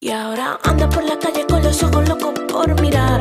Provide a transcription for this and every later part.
Y ahora anda por la calle con los ojos locos por mirarme.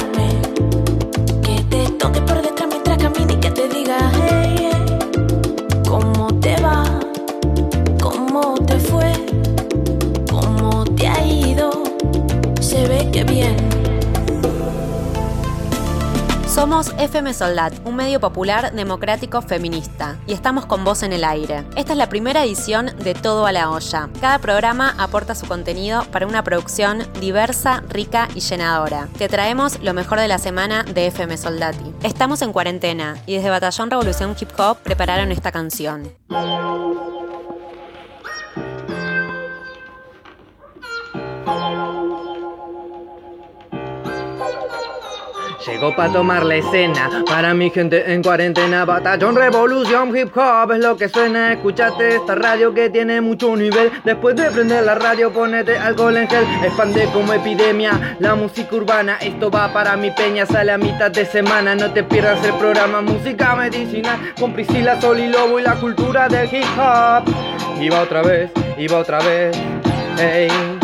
FM Soldat, un medio popular, democrático, feminista, y estamos con vos en el aire. Esta es la primera edición de Todo a la olla. Cada programa aporta su contenido para una producción diversa, rica y llenadora. Te traemos lo mejor de la semana de FM Soldati. Estamos en cuarentena y desde Batallón Revolución Hip Hop prepararon esta canción. Llegó para tomar la escena, para mi gente en cuarentena, batallón, revolución, hip hop es lo que suena. Escuchate esta radio que tiene mucho nivel. Después de prender la radio, ponete alcohol en gel. Expande como epidemia la música urbana. Esto va para mi peña, sale a mitad de semana. No te pierdas el programa Música Medicinal con Priscila, Sol y Lobo y la cultura del hip hop. Iba otra vez, iba otra vez, hey.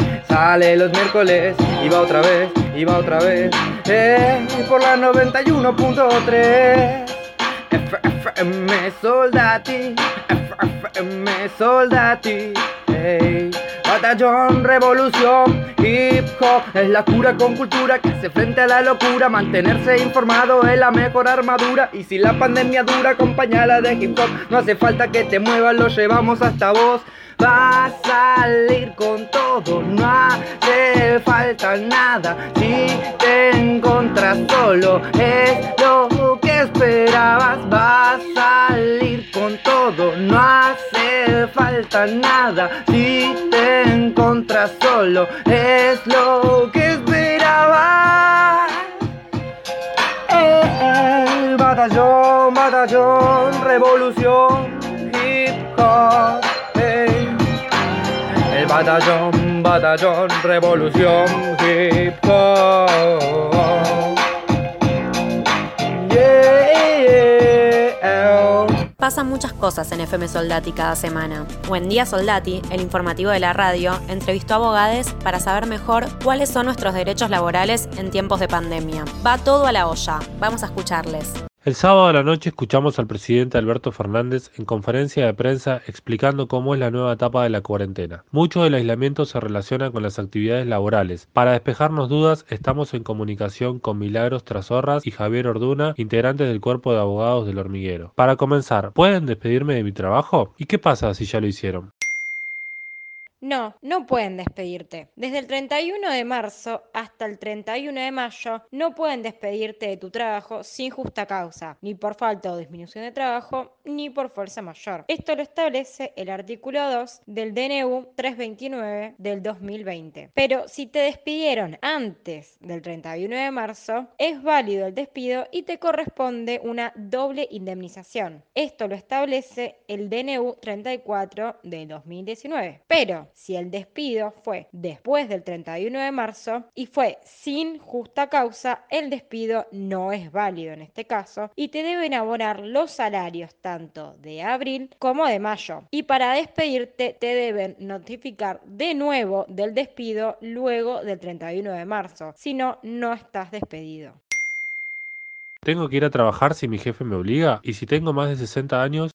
Sale los miércoles, iba otra vez, iba otra vez, eh, por la 91.3. FM Soldati, FM Soldati. Batallón, revolución, hip hop es la cura con cultura que hace frente a la locura. Mantenerse informado es la mejor armadura. Y si la pandemia dura, acompañala de hip hop. No hace falta que te muevas, lo llevamos hasta vos. Va a salir con todo, no hace falta nada. Si te encontras solo, es lo que esperabas. Va a salir con todo, no hace falta nada. Si te encontras solo, es lo que esperabas. Eh, batallón, batallón, revolución, hip hop. Batallón, batallón, revolución, hip hop. Yeah. Pasan muchas cosas en FM Soldati cada semana. Buen día Soldati, el informativo de la radio, entrevistó a abogados para saber mejor cuáles son nuestros derechos laborales en tiempos de pandemia. Va todo a la olla, vamos a escucharles. El sábado a la noche escuchamos al presidente Alberto Fernández en conferencia de prensa explicando cómo es la nueva etapa de la cuarentena. Mucho del aislamiento se relaciona con las actividades laborales. Para despejarnos dudas, estamos en comunicación con Milagros Trasorras y Javier Orduna, integrantes del cuerpo de abogados del hormiguero. Para comenzar, ¿pueden despedirme de mi trabajo? ¿Y qué pasa si ya lo hicieron? No, no pueden despedirte. Desde el 31 de marzo hasta el 31 de mayo no pueden despedirte de tu trabajo sin justa causa, ni por falta o disminución de trabajo, ni por fuerza mayor. Esto lo establece el artículo 2 del DNU 329 del 2020. Pero si te despidieron antes del 31 de marzo, es válido el despido y te corresponde una doble indemnización. Esto lo establece el DNU 34 del 2019. Pero si el despido fue después del 31 de marzo y fue sin justa causa, el despido no es válido en este caso y te deben abonar los salarios tanto de abril como de mayo. Y para despedirte te deben notificar de nuevo del despido luego del 31 de marzo, si no, no estás despedido. ¿Tengo que ir a trabajar si mi jefe me obliga? ¿Y si tengo más de 60 años?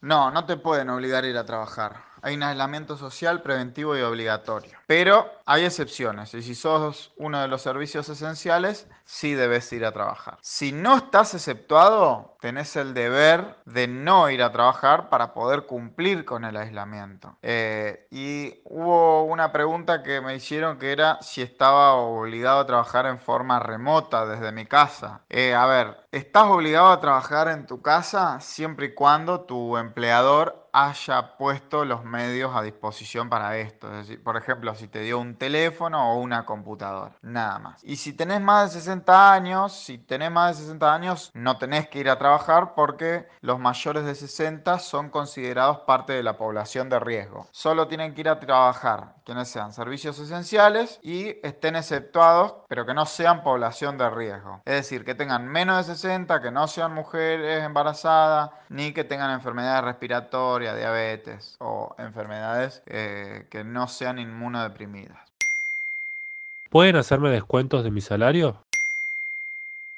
No, no te pueden obligar a ir a trabajar. Hay un aislamiento social preventivo y obligatorio. Pero hay excepciones. Y si sos uno de los servicios esenciales, sí debes ir a trabajar. Si no estás exceptuado, tenés el deber de no ir a trabajar para poder cumplir con el aislamiento. Eh, y hubo una pregunta que me hicieron que era si estaba obligado a trabajar en forma remota desde mi casa. Eh, a ver, estás obligado a trabajar en tu casa siempre y cuando tu empleador haya puesto los medios a disposición para esto. Por ejemplo, si te dio un teléfono o una computadora, nada más. Y si tenés más de 60 años, si tenés más de 60 años, no tenés que ir a trabajar porque los mayores de 60 son considerados parte de la población de riesgo. Solo tienen que ir a trabajar quienes sean servicios esenciales y estén exceptuados, pero que no sean población de riesgo. Es decir, que tengan menos de 60, que no sean mujeres embarazadas, ni que tengan enfermedades respiratorias, diabetes o enfermedades eh, que no sean inmunodeprimidas. ¿Pueden hacerme descuentos de mi salario?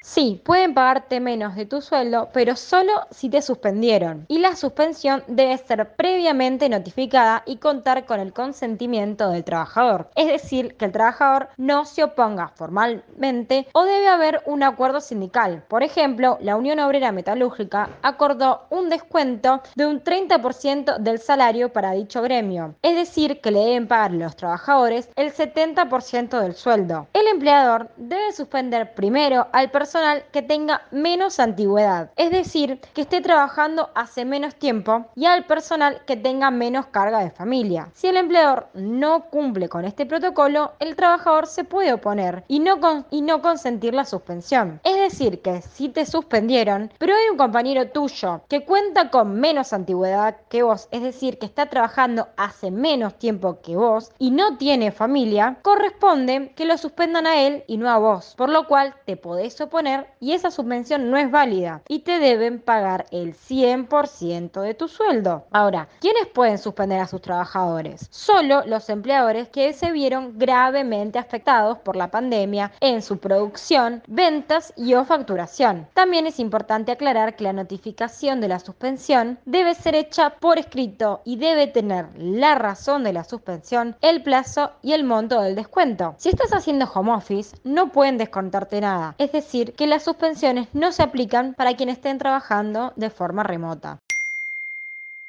Sí, pueden pagarte menos de tu sueldo, pero solo si te suspendieron. Y la suspensión debe ser previamente notificada y contar con el consentimiento del trabajador. Es decir, que el trabajador no se oponga formalmente o debe haber un acuerdo sindical. Por ejemplo, la Unión Obrera Metalúrgica acordó un descuento de un 30% del salario para dicho gremio. Es decir, que le deben pagar los trabajadores el 70% del sueldo. El empleador debe suspender primero al personal que tenga menos antigüedad, es decir, que esté trabajando hace menos tiempo y al personal que tenga menos carga de familia. Si el empleador no cumple con este protocolo, el trabajador se puede oponer y no, y no consentir la suspensión. Es decir, que si te suspendieron, pero hay un compañero tuyo que cuenta con menos antigüedad que vos, es decir, que está trabajando hace menos tiempo que vos y no tiene familia, corresponde que lo suspendan a él y no a vos, por lo cual te podés oponer y esa suspensión no es válida y te deben pagar el 100% de tu sueldo. Ahora, ¿quiénes pueden suspender a sus trabajadores? Solo los empleadores que se vieron gravemente afectados por la pandemia en su producción, ventas y o facturación. También es importante aclarar que la notificación de la suspensión debe ser hecha por escrito y debe tener la razón de la suspensión, el plazo y el monto del descuento. Si estás haciendo home office, no pueden descontarte nada, es decir, que las suspensiones no se aplican para quienes estén trabajando de forma remota.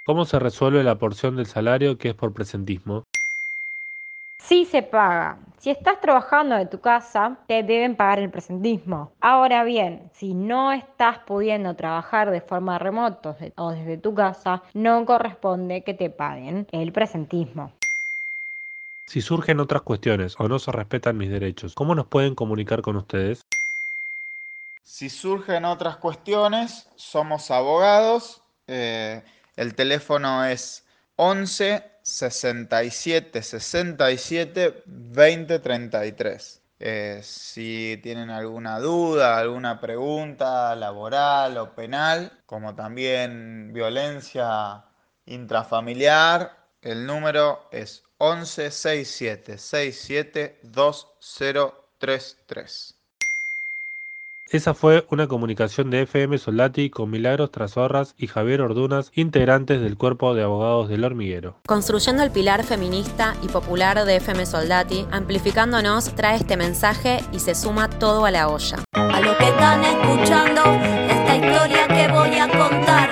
¿Cómo se resuelve la porción del salario que es por presentismo? Sí se paga. Si estás trabajando de tu casa, te deben pagar el presentismo. Ahora bien, si no estás pudiendo trabajar de forma remota o desde tu casa, no corresponde que te paguen el presentismo. Si surgen otras cuestiones o no se respetan mis derechos, ¿cómo nos pueden comunicar con ustedes? Si surgen otras cuestiones, somos abogados. Eh, el teléfono es 11 67 67 20 33. si tienen alguna duda, alguna pregunta laboral o penal, como también violencia intrafamiliar, el número es 11 67 67 2033. Esa fue una comunicación de FM Soldati con Milagros Trasorras y Javier Ordunas, integrantes del Cuerpo de Abogados del Hormiguero. Construyendo el pilar feminista y popular de FM Soldati, amplificándonos, trae este mensaje y se suma todo a la olla. A lo que están escuchando, esta historia que voy a contar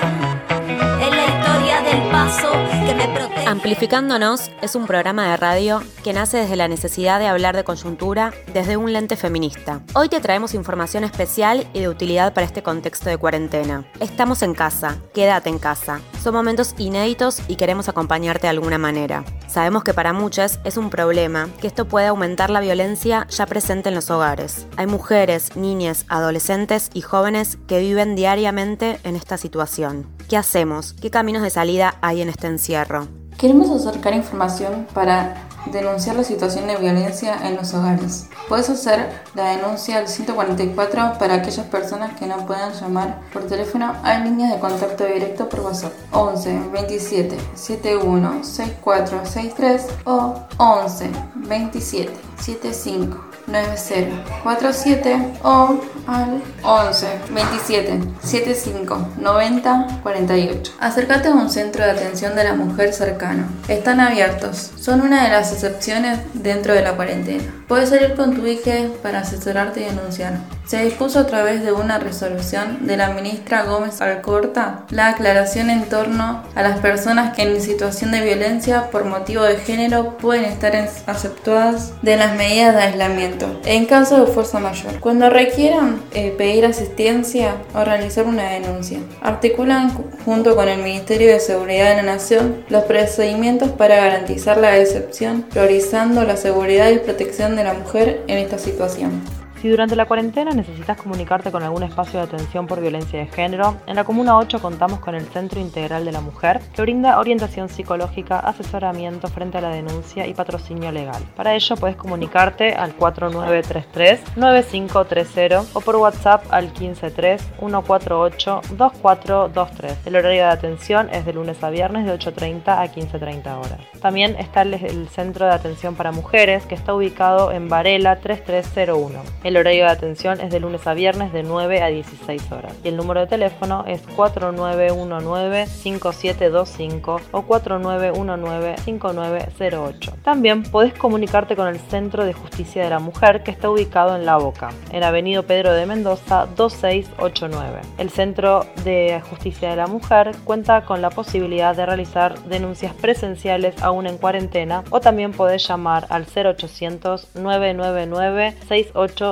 es la historia del paso que me protege. Amplificándonos es un programa de radio que nace desde la necesidad de hablar de coyuntura desde un lente feminista. Hoy te traemos información especial y de utilidad para este contexto de cuarentena. Estamos en casa, quédate en casa. Son momentos inéditos y queremos acompañarte de alguna manera. Sabemos que para muchas es un problema que esto puede aumentar la violencia ya presente en los hogares. Hay mujeres, niñas, adolescentes y jóvenes que viven diariamente en esta situación. ¿Qué hacemos? ¿Qué caminos de salida hay en este encierro? Queremos acercar información para denunciar la situación de violencia en los hogares. Puedes hacer la denuncia al 144 para aquellas personas que no puedan llamar por teléfono. Hay líneas de contacto directo por WhatsApp 11 27 71 64 63 o 11 27 75 9047 o al 11 27 75 90 48. Acércate a un centro de atención de la mujer cercano. Están abiertos. Son una de las excepciones dentro de la cuarentena. Puedes salir con tu hija para asesorarte y denunciar. Se dispuso a través de una resolución de la ministra Gómez Alcorta la aclaración en torno a las personas que en situación de violencia por motivo de género pueden estar aceptadas de las medidas de aislamiento en caso de fuerza mayor. Cuando requieran eh, pedir asistencia o realizar una denuncia, articulan junto con el Ministerio de Seguridad de la Nación los procedimientos para garantizar la excepción, priorizando la seguridad y protección de la mujer en esta situación. Si durante la cuarentena necesitas comunicarte con algún espacio de atención por violencia de género, en la Comuna 8 contamos con el Centro Integral de la Mujer, que brinda orientación psicológica, asesoramiento frente a la denuncia y patrocinio legal. Para ello puedes comunicarte al 4933-9530 o por WhatsApp al 153-148-2423. El horario de atención es de lunes a viernes de 8.30 a 15.30 horas. También está el, Centro de Atención para Mujeres, que está ubicado en Varela 3301. El horario de atención es de lunes a viernes de 9 a 16 horas. Y el número de teléfono es 4919-5725 o 4919-5908. También podés comunicarte con el Centro de Justicia de la Mujer, que está ubicado en La Boca, en Avenida Pedro de Mendoza 2689. El Centro de Justicia de la Mujer cuenta con la posibilidad de realizar denuncias presenciales aún en cuarentena o también podés llamar al 0800 999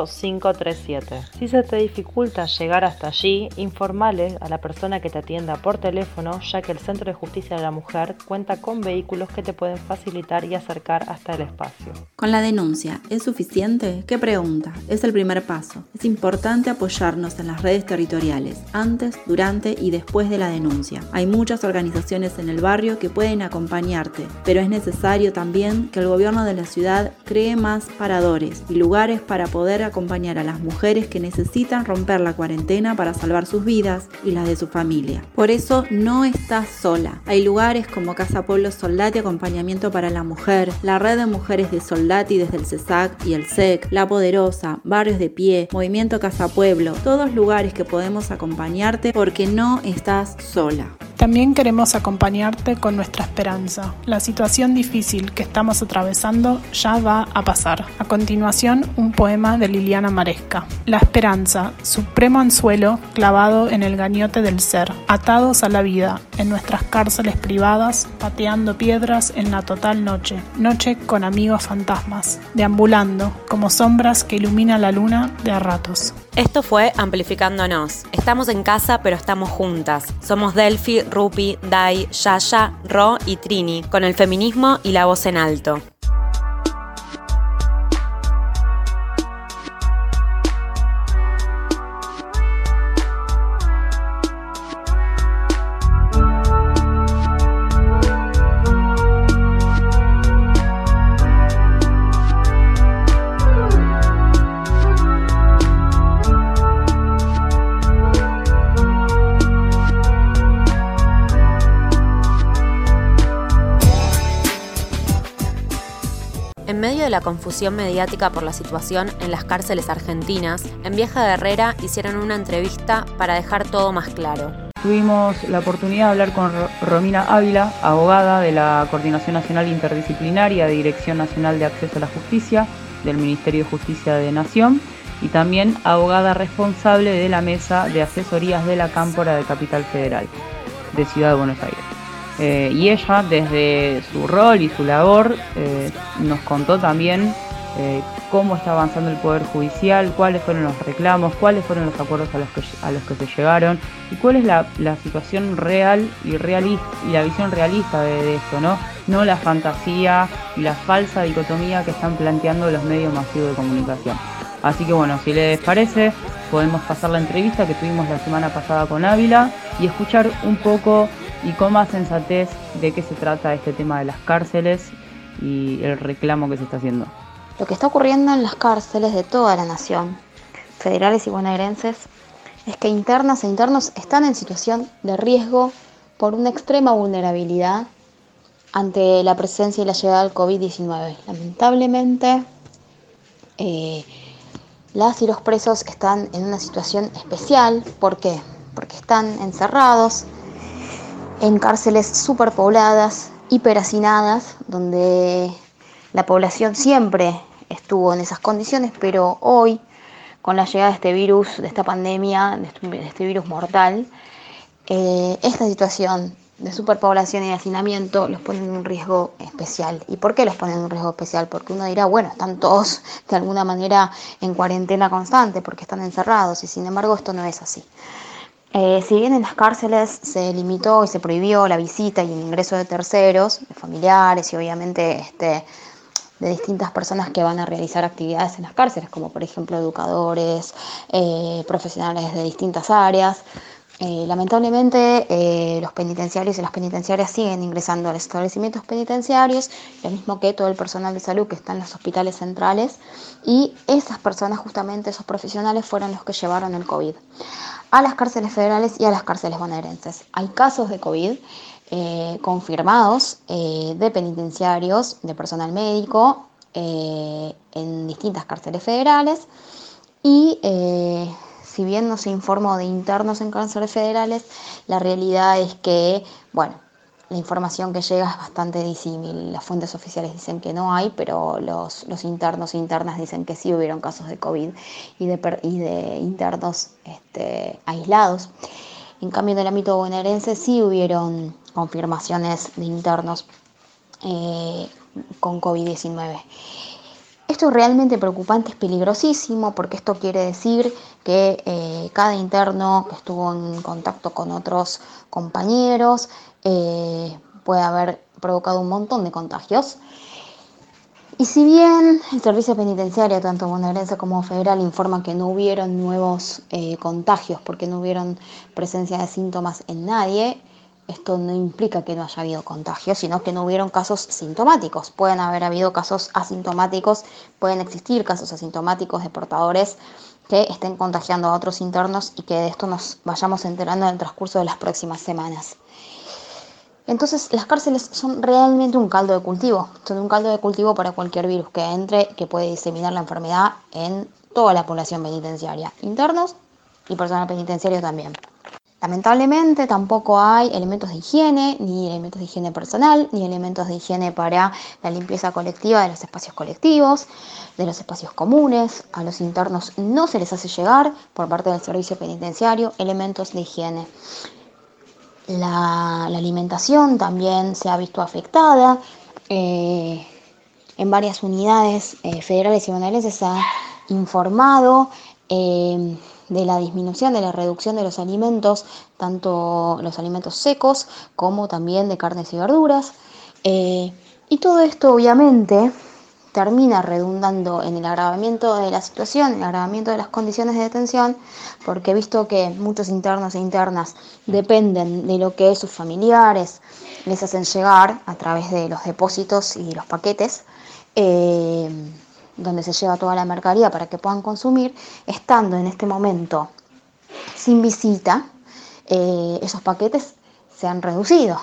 68537. Si se te dificulta llegar hasta allí, informale a la persona que te atienda por teléfono, ya que el Centro de Justicia de la Mujer cuenta con vehículos que te pueden facilitar y acercar hasta el espacio. Con la denuncia, ¿es suficiente? ¿Qué pregunta? Es el primer paso. Es importante apoyarnos en las redes territoriales, antes, durante y después de la denuncia. Hay muchas organizaciones en el barrio que pueden acompañarte, pero es necesario también que el gobierno de la ciudad cree más paradores y lugares para poder acompañar a las mujeres que necesitan romper la cuarentena para salvar sus vidas y las de su familia. Por eso no estás sola. Hay lugares como Casa Pueblo Soldati Acompañamiento para la Mujer, la Red de Mujeres de Soldati desde el CESAC y el SEC, La Poderosa, Barrios de Pie, Movimiento Casa Pueblo, todos lugares que podemos acompañarte porque no estás sola. También queremos acompañarte con nuestra esperanza. La situación difícil que estamos atravesando ya va a pasar. A continuación, un poema de Liliana Maresca. La esperanza, supremo anzuelo clavado en el gañote del ser, atados a la vida, en nuestras cárceles privadas, pateando piedras en la total noche, noche con amigos fantasmas, deambulando como sombras que iluminan la luna de a ratos. Esto fue Amplificándonos. Estamos en casa, pero estamos juntas. Somos Delphi, Rupi, Dai, Yaya, Ro y Trini, con el feminismo y la voz en alto. La confusión mediática por la situación en las cárceles argentinas, en Vieja Herrera hicieron una entrevista para dejar todo más claro. Tuvimos la oportunidad de hablar con Romina Ávila, abogada de la Coordinación Nacional Interdisciplinaria de Dirección Nacional de Acceso a la Justicia del Ministerio de Justicia de Nación y también abogada responsable de la Mesa de Asesorías de la Cámpora de Capital Federal de Ciudad de Buenos Aires. Eh, y ella, desde su rol y su labor, eh, nos contó también eh, cómo está avanzando el Poder Judicial, cuáles fueron los reclamos, cuáles fueron los acuerdos a los que, a los que se llegaron y cuál es la, situación real y, realista, y la visión realista de, esto, ¿no? no la fantasía y la falsa dicotomía que están planteando los medios masivos de comunicación. Así que bueno, si les parece, podemos pasar la entrevista que tuvimos la semana pasada con Ávila y escuchar un poco y con más sensatez de qué se trata este tema de las cárceles y el reclamo que se está haciendo. Lo que está ocurriendo en las cárceles de toda la nación, federales y bonaerenses, es que internas e internos están en situación de riesgo por una extrema vulnerabilidad ante la presencia y la llegada del COVID-19. Lamentablemente, eh, las y los presos están en una situación especial. ¿Por qué? Porque están encerrados, en cárceles superpobladas, hiperhacinadas, donde la población siempre estuvo en esas condiciones, pero hoy, con la llegada de este virus, de esta pandemia, de este, este virus mortal, eh, esta situación de superpoblación y de hacinamiento los pone en un riesgo especial. ¿Y por qué los ponen en un riesgo especial? Porque uno dirá, bueno, están todos de alguna manera en cuarentena constante porque están encerrados y sin embargo esto no es así. Eh, si bien en las cárceles se limitó y se prohibió la visita y el ingreso de terceros, de familiares y obviamente este, de distintas personas que van a realizar actividades en las cárceles, como por ejemplo educadores, eh, profesionales de distintas áreas. Eh, lamentablemente eh, los penitenciarios y las penitenciarias siguen ingresando a los establecimientos penitenciarios, lo mismo que todo el personal de salud que está en los hospitales centrales, y esas personas, justamente esos profesionales, fueron los que llevaron el COVID a las cárceles federales y a las cárceles bonaerenses. Hay casos de COVID eh, confirmados de penitenciarios, de personal médico, en distintas cárceles federales y si bien no se informó de internos en cárceles federales, la realidad es que, bueno, la información que llega es bastante disímil. Las fuentes oficiales dicen que no hay, pero los, internos e internas dicen que sí hubieron casos de COVID y de, y de internos este, aislados. En cambio, en el ámbito bonaerense sí hubieron confirmaciones de internos eh, con COVID-19. Esto es realmente preocupante, es peligrosísimo, porque esto quiere decir que eh, cada interno que estuvo en contacto con otros compañeros eh, puede haber provocado un montón de contagios. Y si bien el servicio penitenciario, tanto bonaerense como federal, informa que no hubieron nuevos eh, contagios porque no hubieron presencia de síntomas en nadie, esto no implica que no haya habido contagios, sino que no hubieron casos sintomáticos. Pueden haber habido casos asintomáticos, pueden existir casos asintomáticos de portadores que estén contagiando a otros internos y que de esto nos vayamos enterando en el transcurso de las próximas semanas. Entonces las cárceles son realmente un caldo de cultivo, son un caldo de cultivo para cualquier virus que entre, que puede diseminar la enfermedad en toda la población penitenciaria, internos y personal penitenciario también. Lamentablemente tampoco hay elementos de higiene, ni elementos de higiene personal, ni elementos de higiene para la limpieza colectiva de los espacios colectivos, de los espacios comunes. A los internos no se les hace llegar por parte del servicio penitenciario elementos de higiene. La, alimentación también se ha visto afectada. Eh, en varias unidades eh, federales y bonaerenses se ha informado. Eh, de la disminución, de la reducción de los alimentos, tanto los alimentos secos como también de carnes y verduras. Eh, y todo esto obviamente termina redundando en el agravamiento de la situación, el agravamiento de las condiciones de detención, porque visto que muchos internos e internas dependen de lo que sus familiares les hacen llegar a través de los depósitos y los paquetes, eh, donde se lleva toda la mercadería para que puedan consumir, estando en este momento sin visita, eh, esos paquetes se han reducido.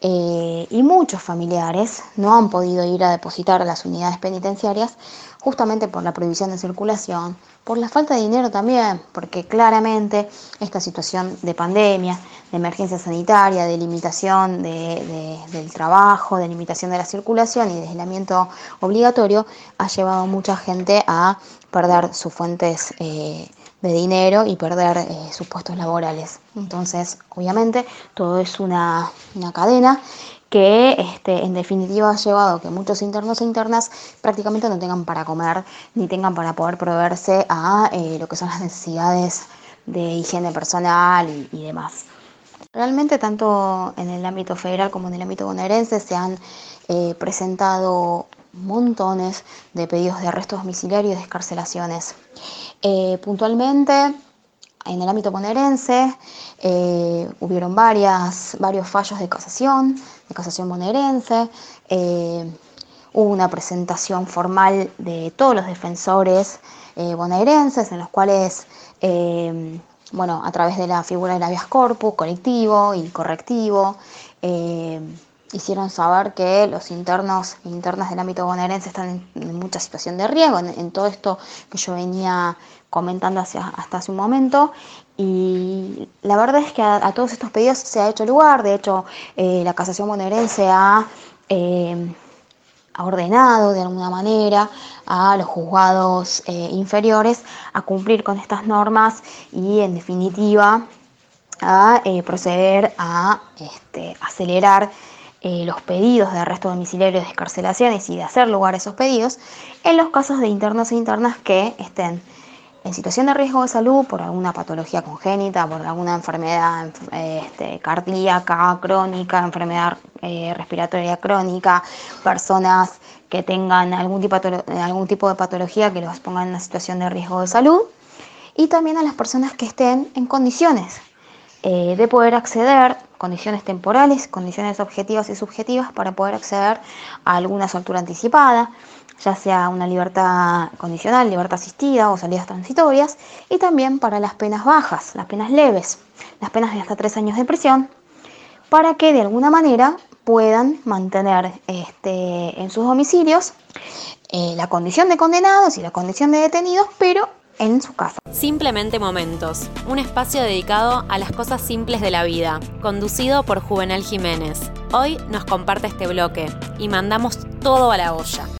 Eh, y muchos familiares no han podido ir a depositar a las unidades penitenciarias justamente por la prohibición de circulación, por la falta de dinero también, porque claramente esta situación de pandemia, de emergencia sanitaria, de limitación del trabajo, de limitación de la circulación y de aislamiento obligatorio, ha llevado a mucha gente a perder sus fuentes eh, de dinero y perder eh, sus puestos laborales. Entonces, obviamente, todo es una, cadena que este, en definitiva ha llevado a que muchos internos e internas prácticamente no tengan para comer ni tengan para poder proveerse a eh, lo que son las necesidades de higiene personal y, demás. Realmente tanto en el ámbito federal como en el ámbito bonaerense se han eh, presentado montones de pedidos de arresto domiciliario y descarcelaciones. Eh, puntualmente, en el ámbito bonaerense, eh, hubieron varias, varios fallos de casación, de casación bonaerense. Eh, hubo una presentación formal de todos los defensores bonaerenses, en los cuales, bueno, a través de la figura del habeas corpus, colectivo y correctivo, hicieron saber que los internos e internas del ámbito bonaerense están en, mucha situación de riesgo, en, todo esto que yo venía comentando hasta hace un momento. Y la verdad es que a, todos estos pedidos se ha hecho lugar, de hecho eh, la casación bonaerense ha, eh, ha, ordenado de alguna manera a los juzgados eh, inferiores a cumplir con estas normas y en definitiva a proceder a este, acelerar los pedidos de arresto domiciliario, de descarcelaciones y de hacer lugar a esos pedidos en los casos de internos e internas que estén en situación de riesgo de salud por alguna patología congénita, por alguna enfermedad este, cardíaca crónica, enfermedad eh, respiratoria crónica, personas que tengan algún tipo, de, algún tipo de patología que los ponga en una situación de riesgo de salud y también a las personas que estén en condiciones eh, de poder acceder, condiciones temporales, condiciones objetivas y subjetivas para poder acceder a alguna soltura anticipada, ya sea una libertad condicional, libertad asistida o salidas transitorias, y también para las penas bajas, las penas leves, las penas de hasta tres años de prisión, para que de alguna manera puedan mantener este, en sus domicilios eh, la condición de condenados y la condición de detenidos, pero en su casa. Simplemente Momentos, un espacio dedicado a las cosas simples de la vida, conducido por Juvenal Jiménez. Hoy nos comparte este bloque y mandamos todo a la olla.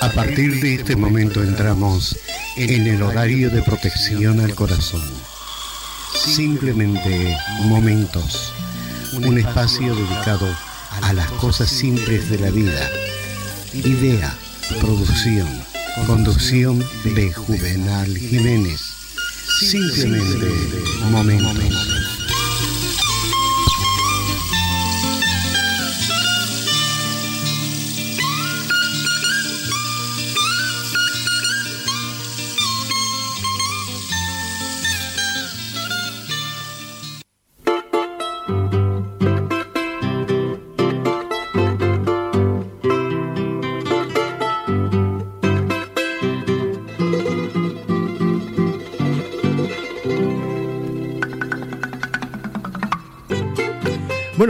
A partir de este momento entramos en el horario de protección al corazón. Simplemente momentos. Un espacio dedicado a las cosas simples de la vida. Idea, producción, conducción de Juvenal Jiménez. Simplemente momentos.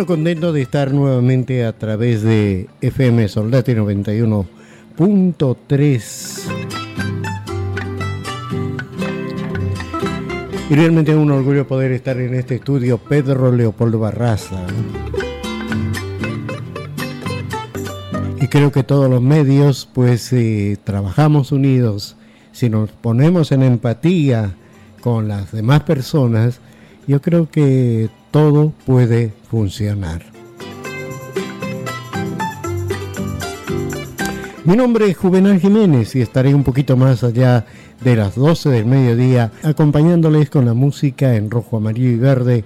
Bueno, contento de estar nuevamente a través de FM Soldati 91.3. Y realmente es un orgullo poder estar en este estudio Pedro Leopoldo Barraza. Y creo que todos los medios pues eh, trabajamos unidos. Si nos ponemos en empatía con las demás personas, yo creo que todo puede funcionar. Mi nombre es Juvenal Jiménez y estaré un poquito más allá de las 12 del mediodía acompañándoles con la música en rojo, amarillo y verde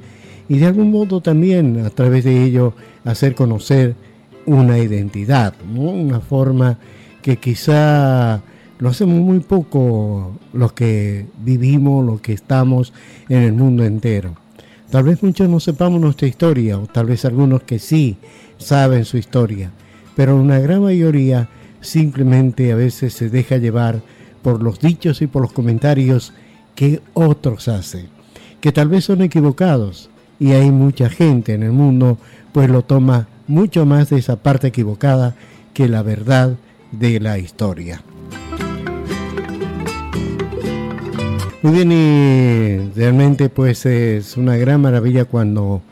y de algún modo también a través de ello hacer conocer una identidad, una forma que quizá lo hacemos muy poco los que vivimos, los que estamos en el mundo entero. Tal vez muchos no sepamos nuestra historia, o tal vez algunos que sí saben su historia, pero una gran mayoría simplemente a veces se deja llevar por los dichos y por los comentarios que otros hacen, que tal vez son equivocados, y hay mucha gente en el mundo pues lo toma mucho más de esa parte equivocada que la verdad de la historia. Muy bien, y realmente pues es una gran maravilla cuando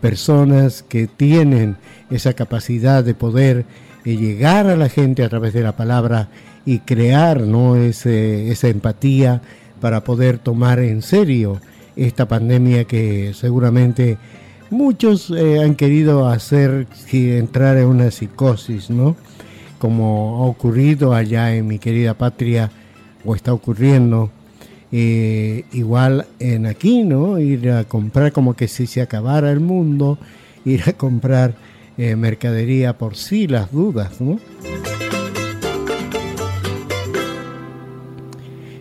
personas que tienen esa capacidad de poder eh, llegar a la gente a través de la palabra y crear ¿no? esa empatía para poder tomar en serio esta pandemia que seguramente muchos eh, han querido hacer entrar en una psicosis, ¿no? Como ha ocurrido allá en mi querida patria o está ocurriendo eh, igual en aquí, ¿no? Ir a comprar como que si se acabara el mundo, ir a comprar eh, mercadería por sí las dudas, ¿no?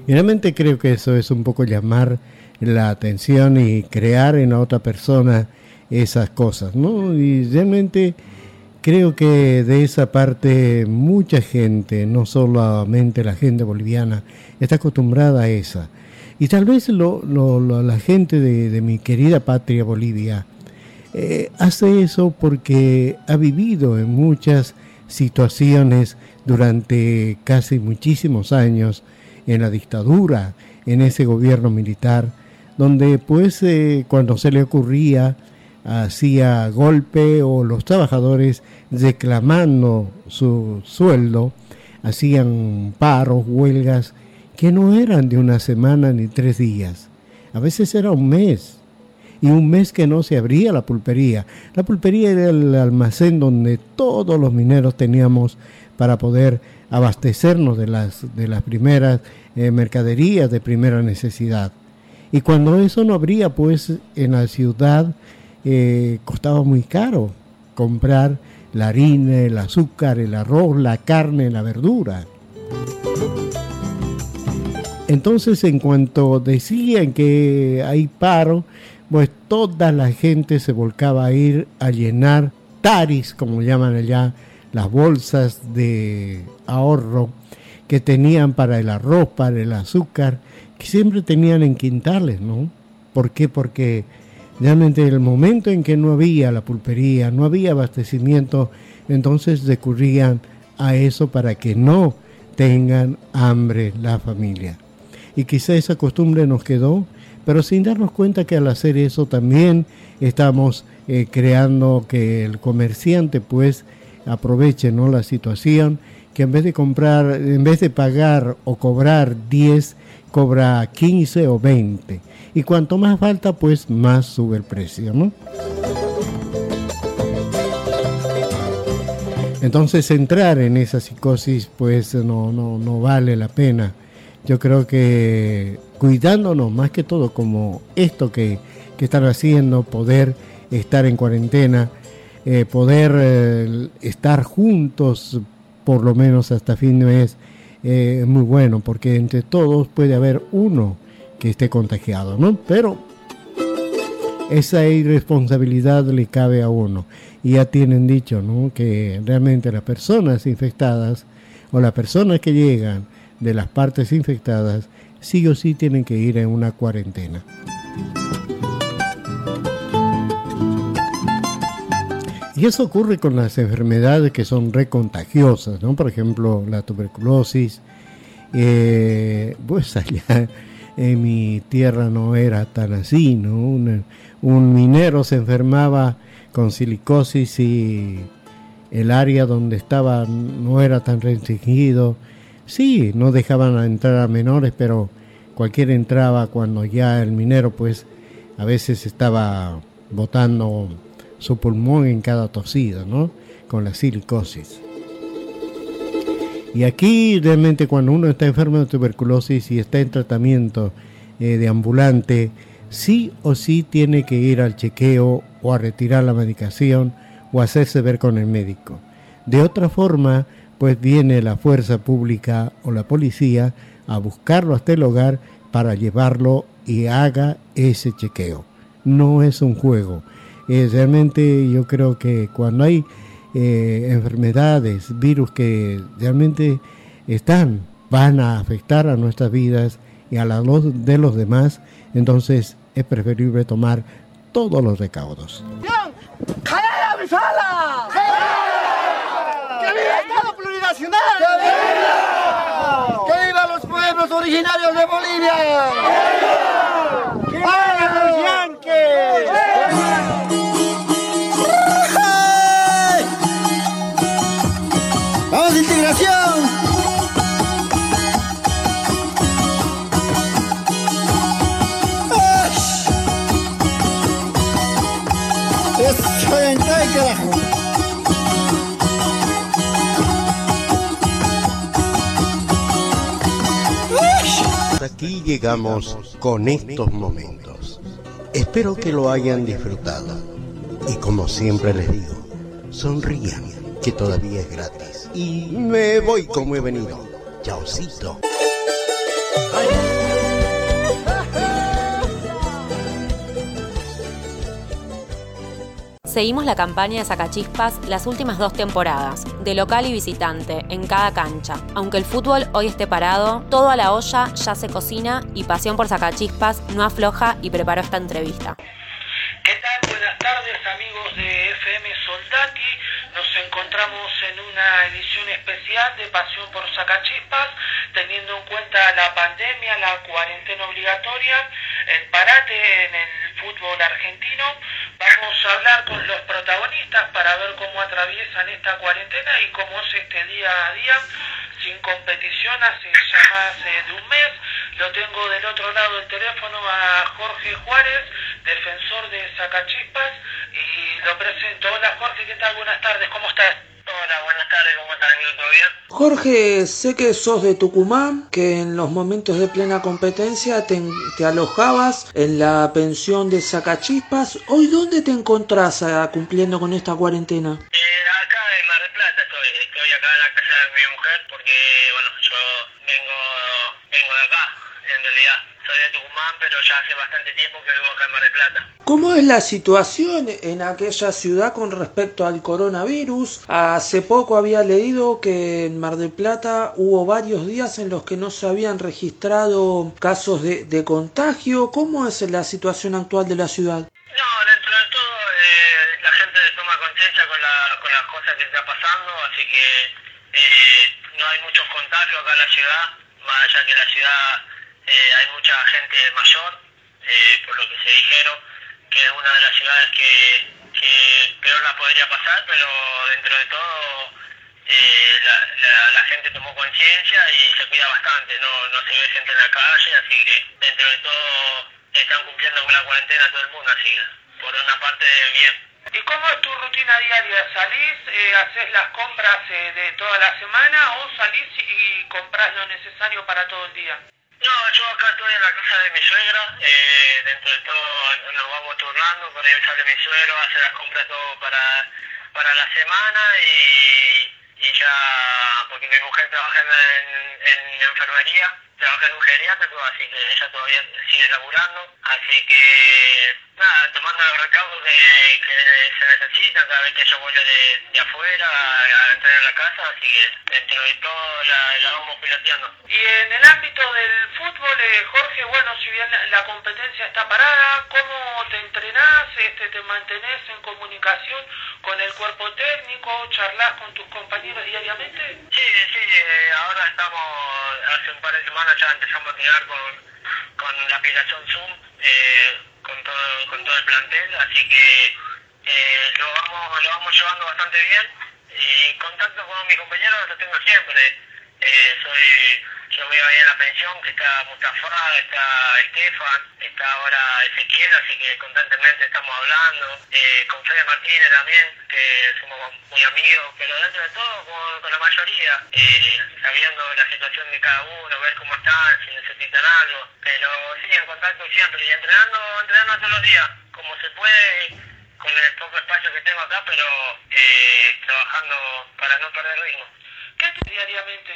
Realmente creo que eso es un poco llamar la atención y crear en la otra persona esas cosas, ¿no? Y realmente creo que de esa parte mucha gente, no solamente la gente boliviana, está acostumbrada a esa. Y tal vez lo, la gente de, mi querida patria Bolivia eh, hace eso porque ha vivido en muchas situaciones durante casi muchísimos años en la dictadura, en ese gobierno militar, donde pues eh, cuando se le ocurría hacía golpe o los trabajadores reclamando su sueldo, hacían paros, huelgas que no eran de una semana ni tres días, a veces era un mes, y un mes que no se abría la pulpería. La pulpería era el almacén donde todos los mineros teníamos para poder abastecernos de las, de las primeras eh, mercaderías de primera necesidad. Y cuando eso no habría, pues en la ciudad eh, costaba muy caro comprar la harina, el azúcar, el arroz, la carne, la verdura. Entonces, en cuanto decían que hay paro, pues toda la gente se volcaba a ir a llenar taris, como llaman allá, las bolsas de ahorro que tenían para el arroz, para el azúcar, que siempre tenían en quintales, ¿no? ¿Por qué? Porque realmente en el momento en que no había la pulpería, no había abastecimiento, entonces recurrían a eso para que no tengan hambre la familia. Y quizá esa costumbre nos quedó, pero sin darnos cuenta que al hacer eso también estamos eh, creando que el comerciante pues aproveche ¿no? la situación, que en vez de comprar, en vez de pagar o cobrar 10, cobra 15 o 20. Y cuanto más falta, pues más sube el precio, ¿no? Entonces entrar en esa psicosis pues no, no, no vale la pena. Yo creo que cuidándonos más que todo como esto que, que están haciendo, poder estar en cuarentena, eh, poder eh, estar juntos por lo menos hasta fin de mes, eh, es muy bueno porque entre todos puede haber uno que esté contagiado, ¿no? Pero esa irresponsabilidad le cabe a uno. Y ya tienen dicho, ¿no? Que realmente las personas infectadas o las personas que llegan de las partes infectadas sí o sí tienen que ir en una cuarentena. Y eso ocurre con las enfermedades que son recontagiosas, ¿no? Por ejemplo, la tuberculosis. Eh, pues allá en mi tierra no era tan así, ¿no? un minero se enfermaba con silicosis y el área donde estaba no era tan restringido. Sí, no dejaban entrar a menores, pero cualquiera entraba cuando ya el minero pues a veces estaba botando su pulmón en cada tosida, ¿no? Con la silicosis. Y aquí realmente cuando uno está enfermo de tuberculosis y está en tratamiento eh, de ambulante, sí o sí tiene que ir al chequeo o a retirar la medicación o hacerse ver con el médico. De otra forma, pues viene la fuerza pública o la policía a buscarlo hasta el hogar para llevarlo y haga ese chequeo. No es un juego. realmente yo creo que cuando hay eh, enfermedades, virus que realmente están, van a afectar a nuestras vidas y a la de los demás, entonces es preferible tomar todos los recaudos sala! ¡Que viva el Plurinacional! ¡Que viva! ¡Que viva los pueblos originarios de Bolivia! ¡Que viva los yanques! Aquí llegamos con estos momentos. Espero que lo hayan disfrutado. Y como siempre les digo, sonrían, que todavía es gratis. Y me voy como he venido. Chaucito. Seguimos la campaña de Sacachispas las últimas dos temporadas, de local y visitante, en cada cancha. Aunque el fútbol hoy esté parado, todo a la olla ya se cocina y Pasión por Sacachispas no afloja y preparó esta entrevista. ¿Qué tal? Buenas tardes amigos de FM Soldati. Nos encontramos en una edición especial de Pasión por Sacachispas, teniendo en cuenta la pandemia, la cuarentena obligatoria, el parate en el fútbol argentino. Vamos a hablar con los protagonistas para ver cómo atraviesan esta cuarentena y cómo es este día a día sin competición hace ya más eh, de un mes. Lo tengo del otro lado del teléfono a Jorge Juárez, defensor de Sacachispas, y lo presento. Hola Jorge, ¿qué tal? Buenas tardes, ¿cómo estás? Hola, buenas tardes, ¿cómo estás, Jorge, sé que sos de Tucumán, que en los momentos de plena competencia te, te alojabas en la pensión de Sacachispas. ¿Hoy dónde te encontrás ah, cumpliendo con esta cuarentena? estoy acá en la casa de mi mujer porque, bueno, yo vengo, vengo de acá, en realidad. Tucumán, pero ya hace bastante tiempo que vivo acá en Mar del Plata. ¿Cómo es la situación en aquella ciudad con respecto al coronavirus? Hace poco había leído que en Mar del Plata hubo varios días en los que no se habían registrado casos de, de contagio. ¿Cómo es la situación actual de la ciudad? No, dentro de todo eh, la gente toma conciencia con, la, con las cosas que está pasando, así que eh, no hay muchos contagios acá en la ciudad, más allá que la ciudad eh, hay mucha gente mayor, eh, por lo que se dijeron, que es una de las ciudades que, que peor la podría pasar, pero dentro de todo eh, la, la, la gente tomó conciencia y se cuida bastante, no, no se ve gente en la calle, así que dentro de todo están cumpliendo con la cuarentena todo el mundo, así que por una parte bien. ¿Y cómo es tu rutina diaria? ¿Salís, eh, haces las compras eh, de toda la semana o salís y compras lo necesario para todo el día? No, yo acá estoy en la casa de mi suegra, eh, dentro de todo nos vamos turnando, por ahí sale mi suegro, hace las compras todo para, para la semana y, y ya, porque mi mujer trabaja en, en enfermería, trabaja en un geriátrico, así que ella todavía sigue laburando, así que nada, tomando los recaudos que, que se necesitan cada vez que yo vuelvo de, de afuera a, a entrar en la casa, así que dentro de todo la, la vamos piloteando. Y en el ámbito del fútbol, eh, Jorge, bueno, si bien la, la competencia está parada, ¿cómo te entrenás? Este, ¿Te mantenés en comunicación con el cuerpo técnico? ¿Charlas con tus compañeros diariamente? Sí, sí, eh, ahora estamos, hace un par de semanas ya empezamos a tirar con, con la aplicación Zoom, eh, con, todo, con todo el plantel, así que eh, lo, vamos, lo vamos llevando bastante bien. Y contacto con mis compañeros lo tengo siempre. Eh, soy yo veo ahí en la pensión que está Mustafa, está Estefan, está ahora Ezequiel, así que constantemente estamos hablando. Eh, con Fede Martínez también, que somos muy amigos, pero dentro de todo con, con la mayoría, eh, sabiendo la situación de cada uno, ver cómo están, si necesitan algo. Pero sí, en contacto siempre y entrenando, entrenando todos los días, como se puede con el poco espacio que tengo acá, pero eh, trabajando para no perder ritmo. ¿Qué haces diariamente?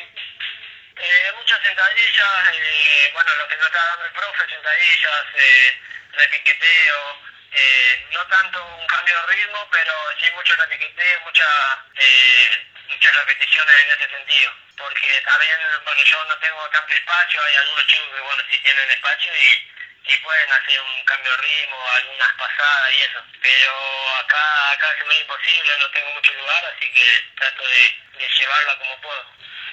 Eh, muchas sentadillas, eh, bueno, lo que nos está dando el profe, sentadillas, eh, repiqueteo, eh, no tanto un cambio de ritmo, pero sí mucho repiqueteo, mucha, eh, muchas repeticiones en ese sentido. Porque también, bueno, yo no tengo tanto espacio, hay algunos chicos que, bueno, sí tienen espacio y, y pueden hacer un cambio de ritmo, algunas pasadas y eso. Pero acá, acá se me es imposible, no tengo mucho lugar, así que trato de, de llevarla como puedo.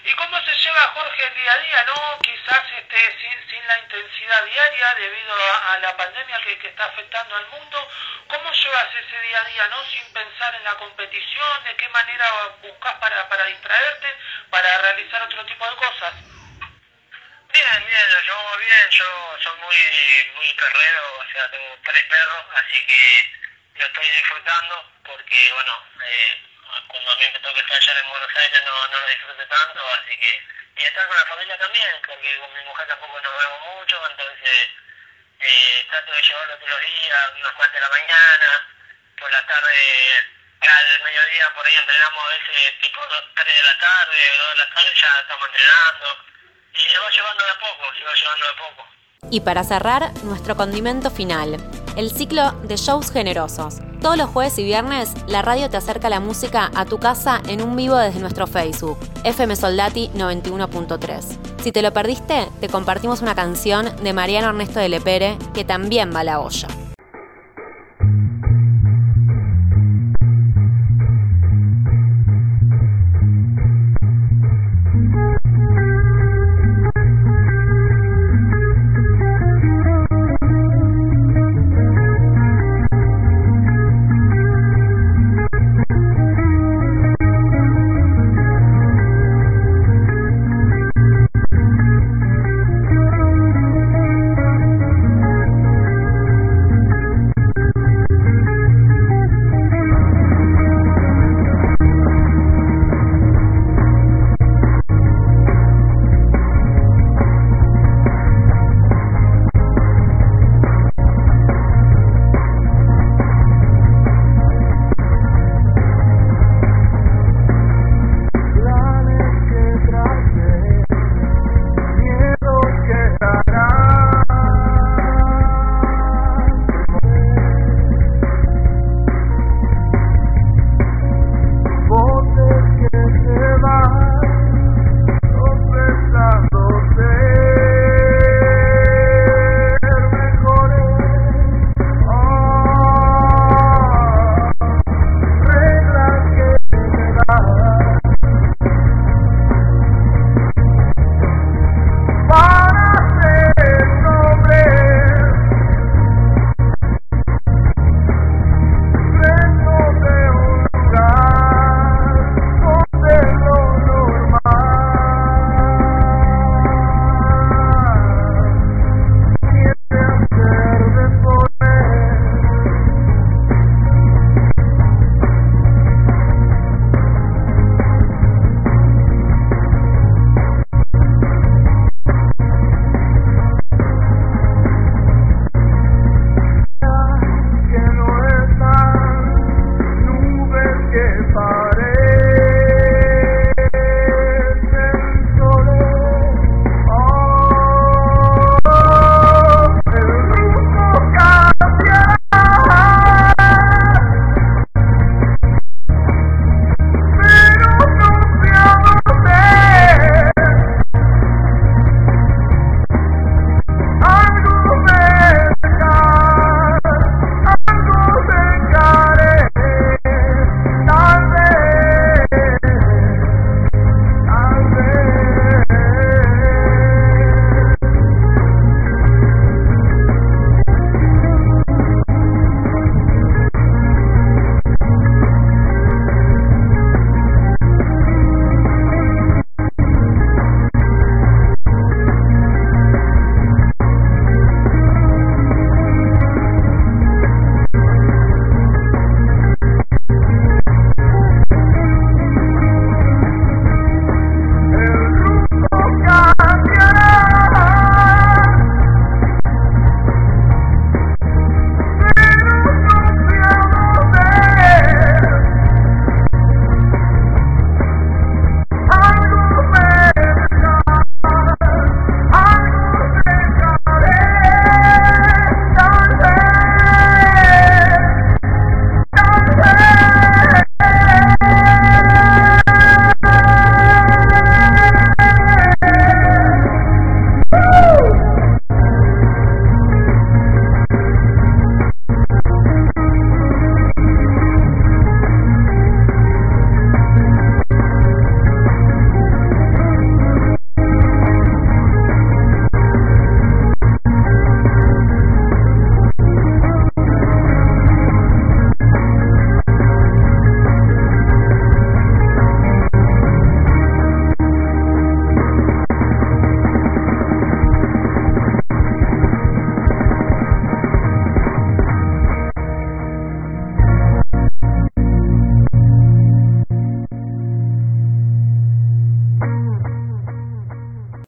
¿Y cómo se lleva Jorge el día a día, no? Quizás este, sin, sin la intensidad diaria debido a, a la pandemia que, que, está afectando al mundo. ¿Cómo llevas ese día a día, no? Sin pensar en la competición, ¿de qué manera buscas para, para distraerte, para realizar otro tipo de cosas? Bien, bien, lo llevo bien, yo soy muy, muy perrero, o sea, tengo tres perros, así que lo estoy disfrutando porque, bueno, eh, cuando a mí me toca estar allá en Buenos Aires no, no lo disfruto tanto, así que... Y estar con la familia también, porque con mi mujer tampoco nos vemos mucho, entonces eh, trato de llevarlo todos los días, unos cuantos de la mañana, por la tarde, al mediodía por ahí entrenamos a veces tipo 3 de la tarde, 2 de la tarde ya estamos entrenando, y se va llevando de poco, se va llevando de poco. Y para cerrar, nuestro condimento final, el ciclo de shows generosos. Todos los jueves y viernes, la radio te acerca la música a tu casa en un vivo desde nuestro Facebook, FM Soldati 91.3. Si te lo perdiste, te compartimos una canción de Mariano Ernesto de Lepere que también va a la olla.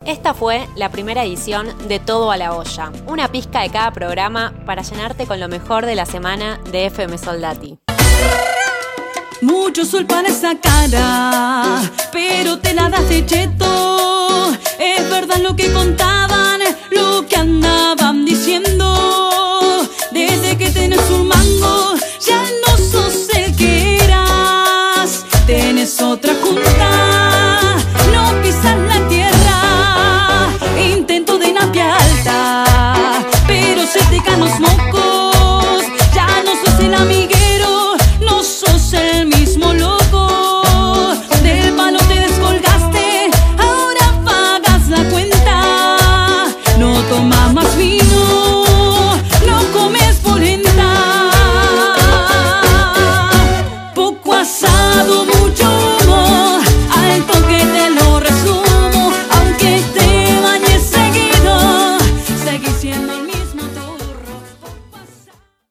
Esta fue la primera edición de Todo a la olla, una pizca de cada programa para llenarte con lo mejor de la semana de FM Soldati. Mucho sol para esa cara, pero te la das de cheto. Es verdad lo que contaban, lo que andaban diciendo. Desde que tenés un mango, ya no sos el que eras. Tenés otra junta